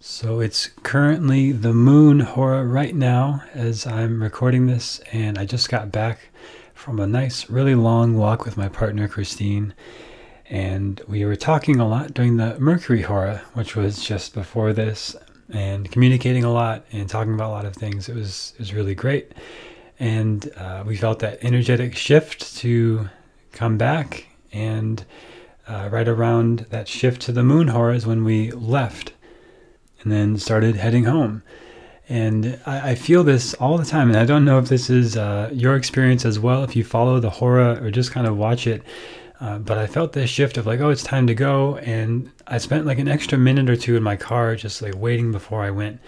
So it's currently the moon hora right now as I'm recording this, and I just got back from a nice, really long walk with my partner Christine, and we were talking a lot during the Mercury hora, which was just before this, and communicating a lot and talking about a lot of things. It was it was really great, and uh, we felt that energetic shift to come back, and uh, right around that shift to the moon hora is when we left and then started heading home. And I, I, feel this all the time. And I don't know if this is uh, your experience as well, if you follow the hora or just kind of watch it. Uh, but I felt this shift of like, oh, it's time to go. And I spent like an extra minute or two in my car just like waiting before I went.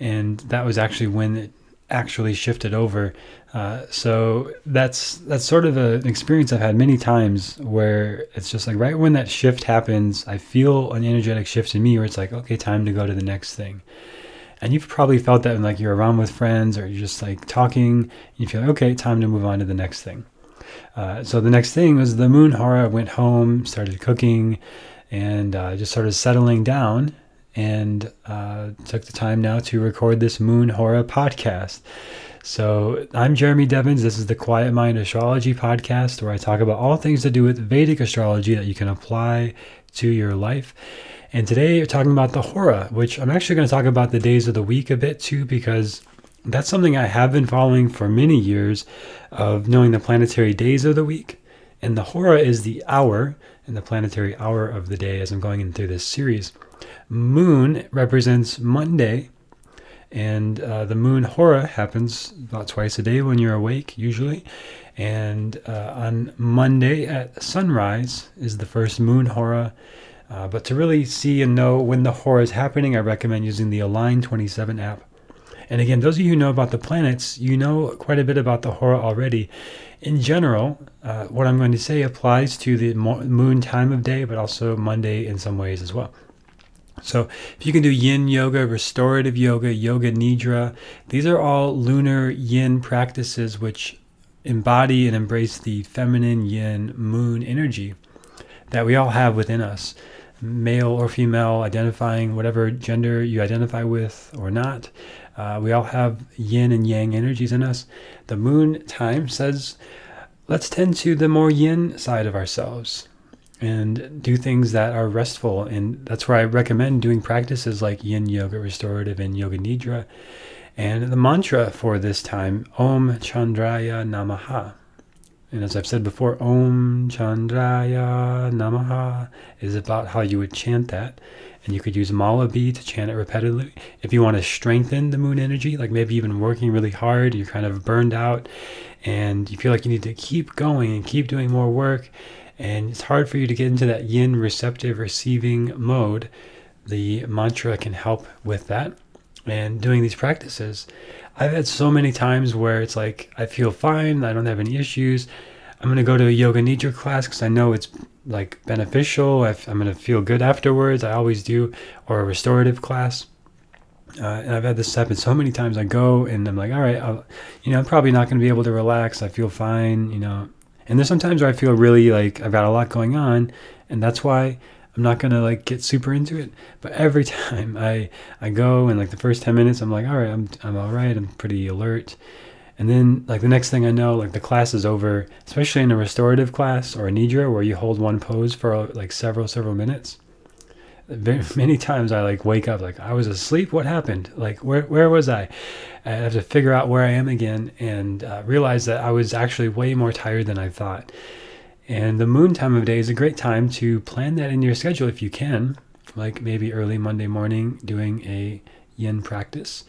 And that was actually when it actually shifted over. Uh, so that's that's sort of a, an experience I've had many times where it's just like right when that shift happens, I feel an energetic shift in me where it's like, okay, time to go to the next thing. And you've probably felt that when like you're around with friends or you're just like talking, you feel like, okay, time to move on to the next thing. Uh, so the next thing was the moon hora. I went home, started cooking, and uh, just started settling down and uh, took the time now to record this moon hora podcast. So, I'm Jeremy Devens. This is the Quiet Mind Astrology Podcast, where I talk about all things to do with Vedic astrology that you can apply to your life. And today, we're talking about the Hora, which I'm actually going to talk about the days of the week a bit too, because that's something I have been following for many years of knowing the planetary days of the week. And the Hora is the hour and the planetary hour of the day as I'm going in through this series. Moon represents Monday, and uh, the moon hora happens about twice a day when you're awake, usually. And uh, on Monday at sunrise is the first moon hora. Uh, but to really see and know when the hora is happening, I recommend using the Align 27 app. And again, those of you who know about the planets, you know quite a bit about the hora already. In general, uh, what I'm going to say applies to the moon time of day, but also Monday in some ways as well. So, if you can do yin yoga, restorative yoga, yoga nidra, these are all lunar yin practices which embody and embrace the feminine yin moon energy that we all have within us, male or female, identifying whatever gender you identify with or not. Uh, we all have yin and yang energies in us. The moon time says, let's tend to the more yin side of ourselves and do things that are restful. And that's where I recommend doing practices like yin yoga restorative and yoga nidra. And the mantra for this time, Om Chandraya Namaha. And as I've said before, Om Chandraya Namaha is about how you would chant that. And you could use Mala beads to chant it repetitively. If you want to strengthen the moon energy, like maybe you've been working really hard, you're kind of burned out, and you feel like you need to keep going and keep doing more work, and it's hard for you to get into that yin receptive receiving mode, the mantra can help with that. And doing these practices, I've had so many times where it's like I feel fine, I don't have any issues. I'm going to go to a yoga nidra class because I know it's like beneficial. i am going to feel good afterwards. I always do, or a restorative class. Uh, and I've had this happen so many times. I go and I'm like, all right, I'll, you know, I'm probably not going to be able to relax. I feel fine, you know, and there's sometimes where I feel really like I've got a lot going on, and that's why I'm not gonna like get super into it. But every time I I go and like the first ten minutes, I'm like, all right, I'm I'm all right. I'm pretty alert. And then like the next thing I know, like the class is over, especially in a restorative class or a nidra where you hold one pose for like several several minutes many times I like wake up like I was asleep. What happened? Like where where was I? I have to figure out where I am again and uh, realize that I was actually way more tired than I thought. And the moon time of day is a great time to plan that in your schedule if you can, like maybe early Monday morning doing a yin practice,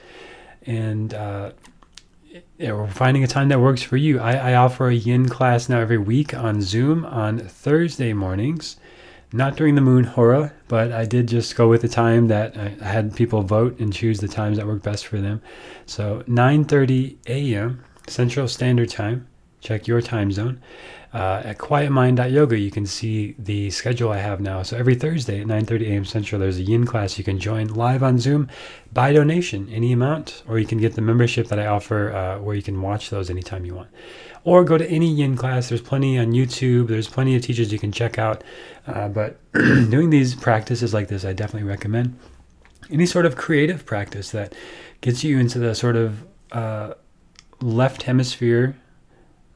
and uh, we're finding a time that works for you. I, I offer a yin class now every week on Zoom on Thursday mornings not during the moon hora, but I did just go with the time that I had people vote and choose the times that work best for them. So 9:30 a.m. Central Standard Time. Check your time zone. Uh, at quietmind.yoga, you can see the schedule I have now. So every Thursday at 9:30 a.m. Central, there's a Yin class you can join live on Zoom by donation, any amount, or you can get the membership that I offer, uh, where you can watch those anytime you want or go to any yin class. There's plenty on YouTube. There's plenty of teachers you can check out. Uh, but doing these practices like this, I definitely recommend. any sort of creative practice that gets you into the sort of uh, left hemisphere.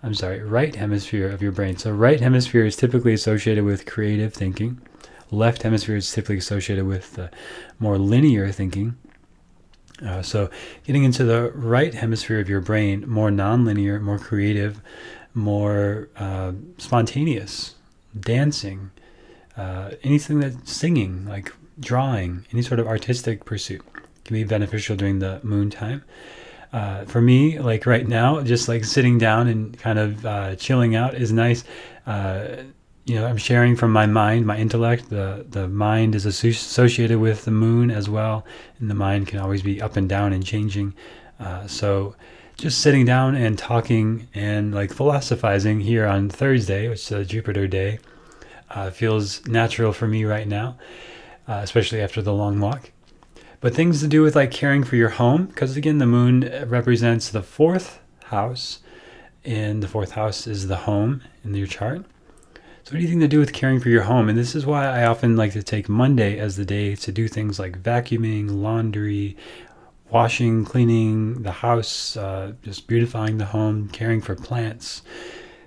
I'm sorry, right hemisphere of your brain. So, right hemisphere is typically associated with creative thinking. Left hemisphere is typically associated with uh, more linear thinking. Uh, so, getting into the right hemisphere of your brain, more nonlinear, more creative, more uh, spontaneous, dancing, uh, anything that's singing, like drawing, any sort of artistic pursuit can be beneficial during the moon time. Uh, for me, like right now, just like sitting down and kind of uh, chilling out is nice. Uh, you know, I'm sharing from my mind, my intellect. The the mind is associated with the moon as well, and the mind can always be up and down and changing. Uh, so, just sitting down and talking and like philosophizing here on Thursday, which is Jupiter day, uh, feels natural for me right now, uh, especially after the long walk. But things to do with like caring for your home, because again, the moon represents the fourth house, and the fourth house is the home in your chart. So, anything to do with caring for your home, and this is why I often like to take Monday as the day to do things like vacuuming, laundry, washing, cleaning the house, uh, just beautifying the home, caring for plants.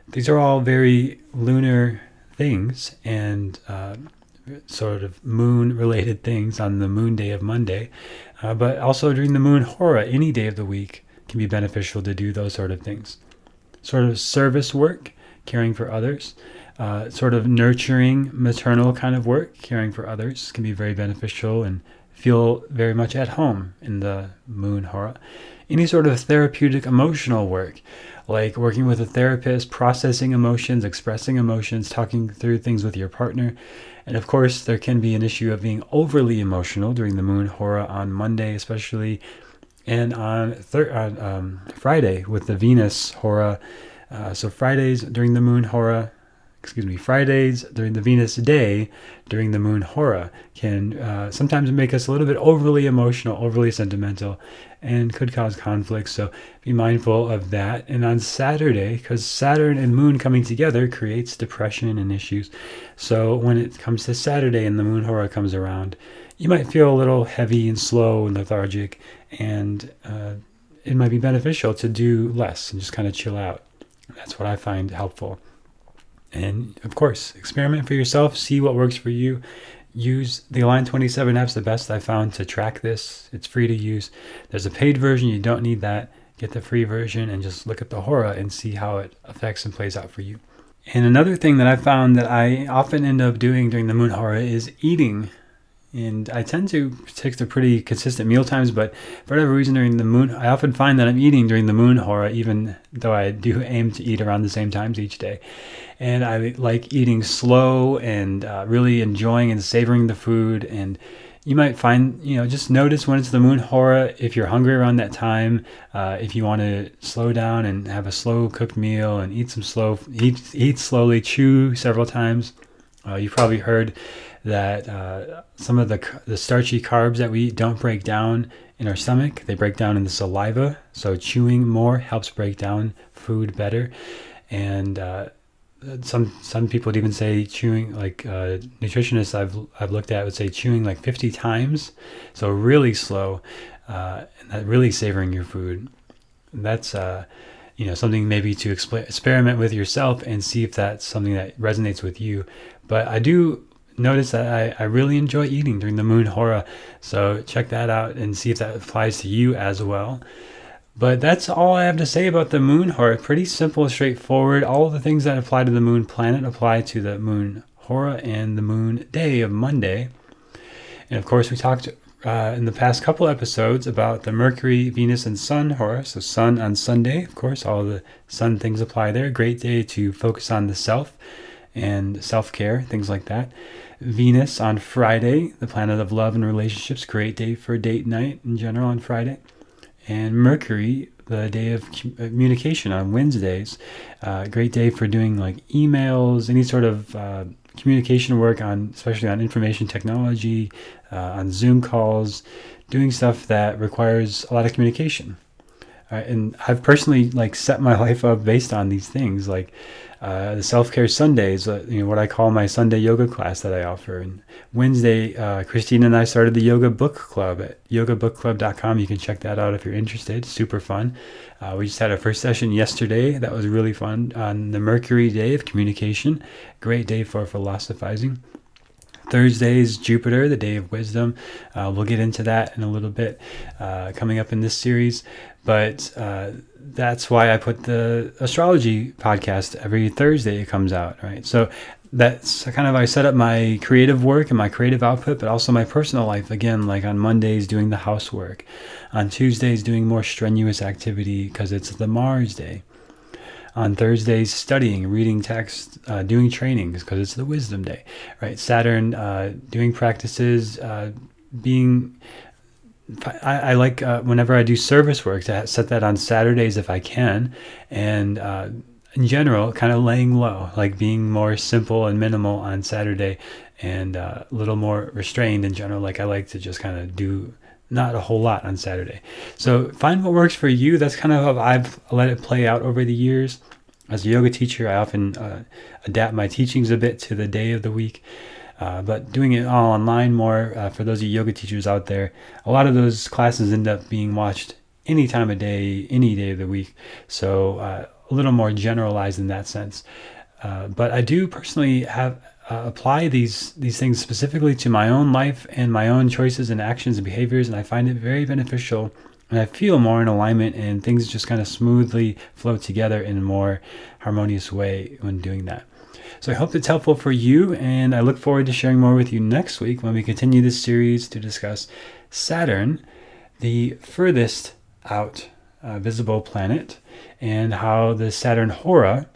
These are all very lunar things and uh, sort of moon related things on the moon day of Monday. Uh, but also during the moon hora, any day of the week can be beneficial to do those sort of things. Sort of service work, caring for others, uh, sort of nurturing maternal kind of work, caring for others can be very beneficial and feel very much at home in the moon hora. Any sort of therapeutic emotional work, like working with a therapist, processing emotions, expressing emotions, talking through things with your partner. And of course, there can be an issue of being overly emotional during the moon hora on Monday, especially, and on, thir- on um, Friday with the Venus hora. Uh, so, Fridays during the moon hora, excuse me, Fridays during the Venus day during the moon hora can uh, sometimes make us a little bit overly emotional, overly sentimental, and could cause conflict. So be mindful of that. And on Saturday, because Saturn and moon coming together creates depression and issues. So when it comes to Saturday and the moon hora comes around, you might feel a little heavy and slow and lethargic, and uh, it might be beneficial to do less and just kind of chill out. That's what I find helpful. And of course, experiment for yourself, see what works for you. Use the Align 27 app's the best I found to track this. It's free to use. There's a paid version, you don't need that. Get the free version and just look at the Hora and see how it affects and plays out for you. And another thing that I found that I often end up doing during the Moon Hora is eating and I tend to stick to pretty consistent meal times, but for whatever reason during the moon, I often find that I'm eating during the moon hora, even though I do aim to eat around the same times each day. And I like eating slow and uh, really enjoying and savoring the food. And you might find, you know, just notice when it's the moon hora if you're hungry around that time. Uh, if you want to slow down and have a slow cooked meal and eat some slow, eat eat slowly, chew several times. Uh, you've probably heard that uh, some of the the starchy carbs that we eat don't break down in our stomach; they break down in the saliva. So chewing more helps break down food better, and uh, some some people would even say chewing like uh, nutritionists I've I've looked at would say chewing like 50 times, so really slow, uh, and really savoring your food. That's uh, you know something maybe to experiment with yourself and see if that's something that resonates with you. But I do notice that I, I really enjoy eating during the moon hora. So check that out and see if that applies to you as well. But that's all I have to say about the moon hora. Pretty simple, straightforward. All the things that apply to the moon planet apply to the moon hora and the moon day of Monday. And of course, we talked uh, in the past couple episodes about the Mercury, Venus, and Sun hora. So, Sun on Sunday, of course, all the Sun things apply there. Great day to focus on the self and self care, things like that. Venus on Friday, the planet of love and relationships, great day for date night in general on Friday. And Mercury, the day of uh, communication on Wednesdays, uh, great day for doing like emails, any sort of uh, communication work on, especially on information technology, uh, on Zoom calls, doing stuff that requires a lot of communication. And I've personally like set my life up based on these things, like uh, the self care Sundays, uh, you know, what I call my Sunday yoga class that I offer. And Wednesday, uh, Christine and I started the yoga book club at yogabookclub.com. You can check that out if you're interested. Super fun. Uh, we just had our first session yesterday. That was really fun on the Mercury Day of Communication. Great day for philosophizing. Thursday is Jupiter, the day of wisdom. Uh, we'll get into that in a little bit uh, coming up in this series. But uh, that's why I put the astrology podcast every Thursday. It comes out, right? So that's kind of I set up my creative work and my creative output, but also my personal life. Again, like on Mondays doing the housework, on Tuesdays doing more strenuous activity because it's the Mars day. On Thursdays, studying, reading text, uh, doing trainings because it's the Wisdom day, right? Saturn, uh, doing practices, uh, being I, I, like uh, whenever I do service work to set that on Saturdays if I can, and uh, in general, kind of laying low, like being more simple and minimal on Saturday, and uh, a little more restrained in general. Like I like to just kind of do not a whole lot on Saturday. So find what works for you. That's kind of how I've let it play out over the years. As a yoga teacher, I often uh, adapt my teachings a bit to the day of the week. Uh, but doing it all online more uh, for those of you yoga teachers out there, a lot of those classes end up being watched any time of day, any day of the week. So uh, a little more generalized in that sense. Uh, but I do personally have uh, apply these these things specifically to my own life and my own choices and actions and behaviors, and I find it very beneficial. And I feel more in alignment, and things just kind of smoothly flow together in a more harmonious way when doing that. So I hope it's helpful for you, and I look forward to sharing more with you next week when we continue this series to discuss Saturn, the furthest out uh, visible planet, and how the Saturn Hora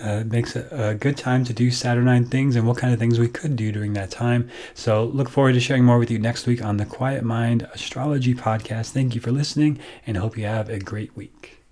uh, makes a, a, good time to do Saturnine things and what kind of things we could do during that time. So, look forward to sharing more with you next week on the Quiet Mind Astrology Podcast. Thank you for listening and hope you have a great week.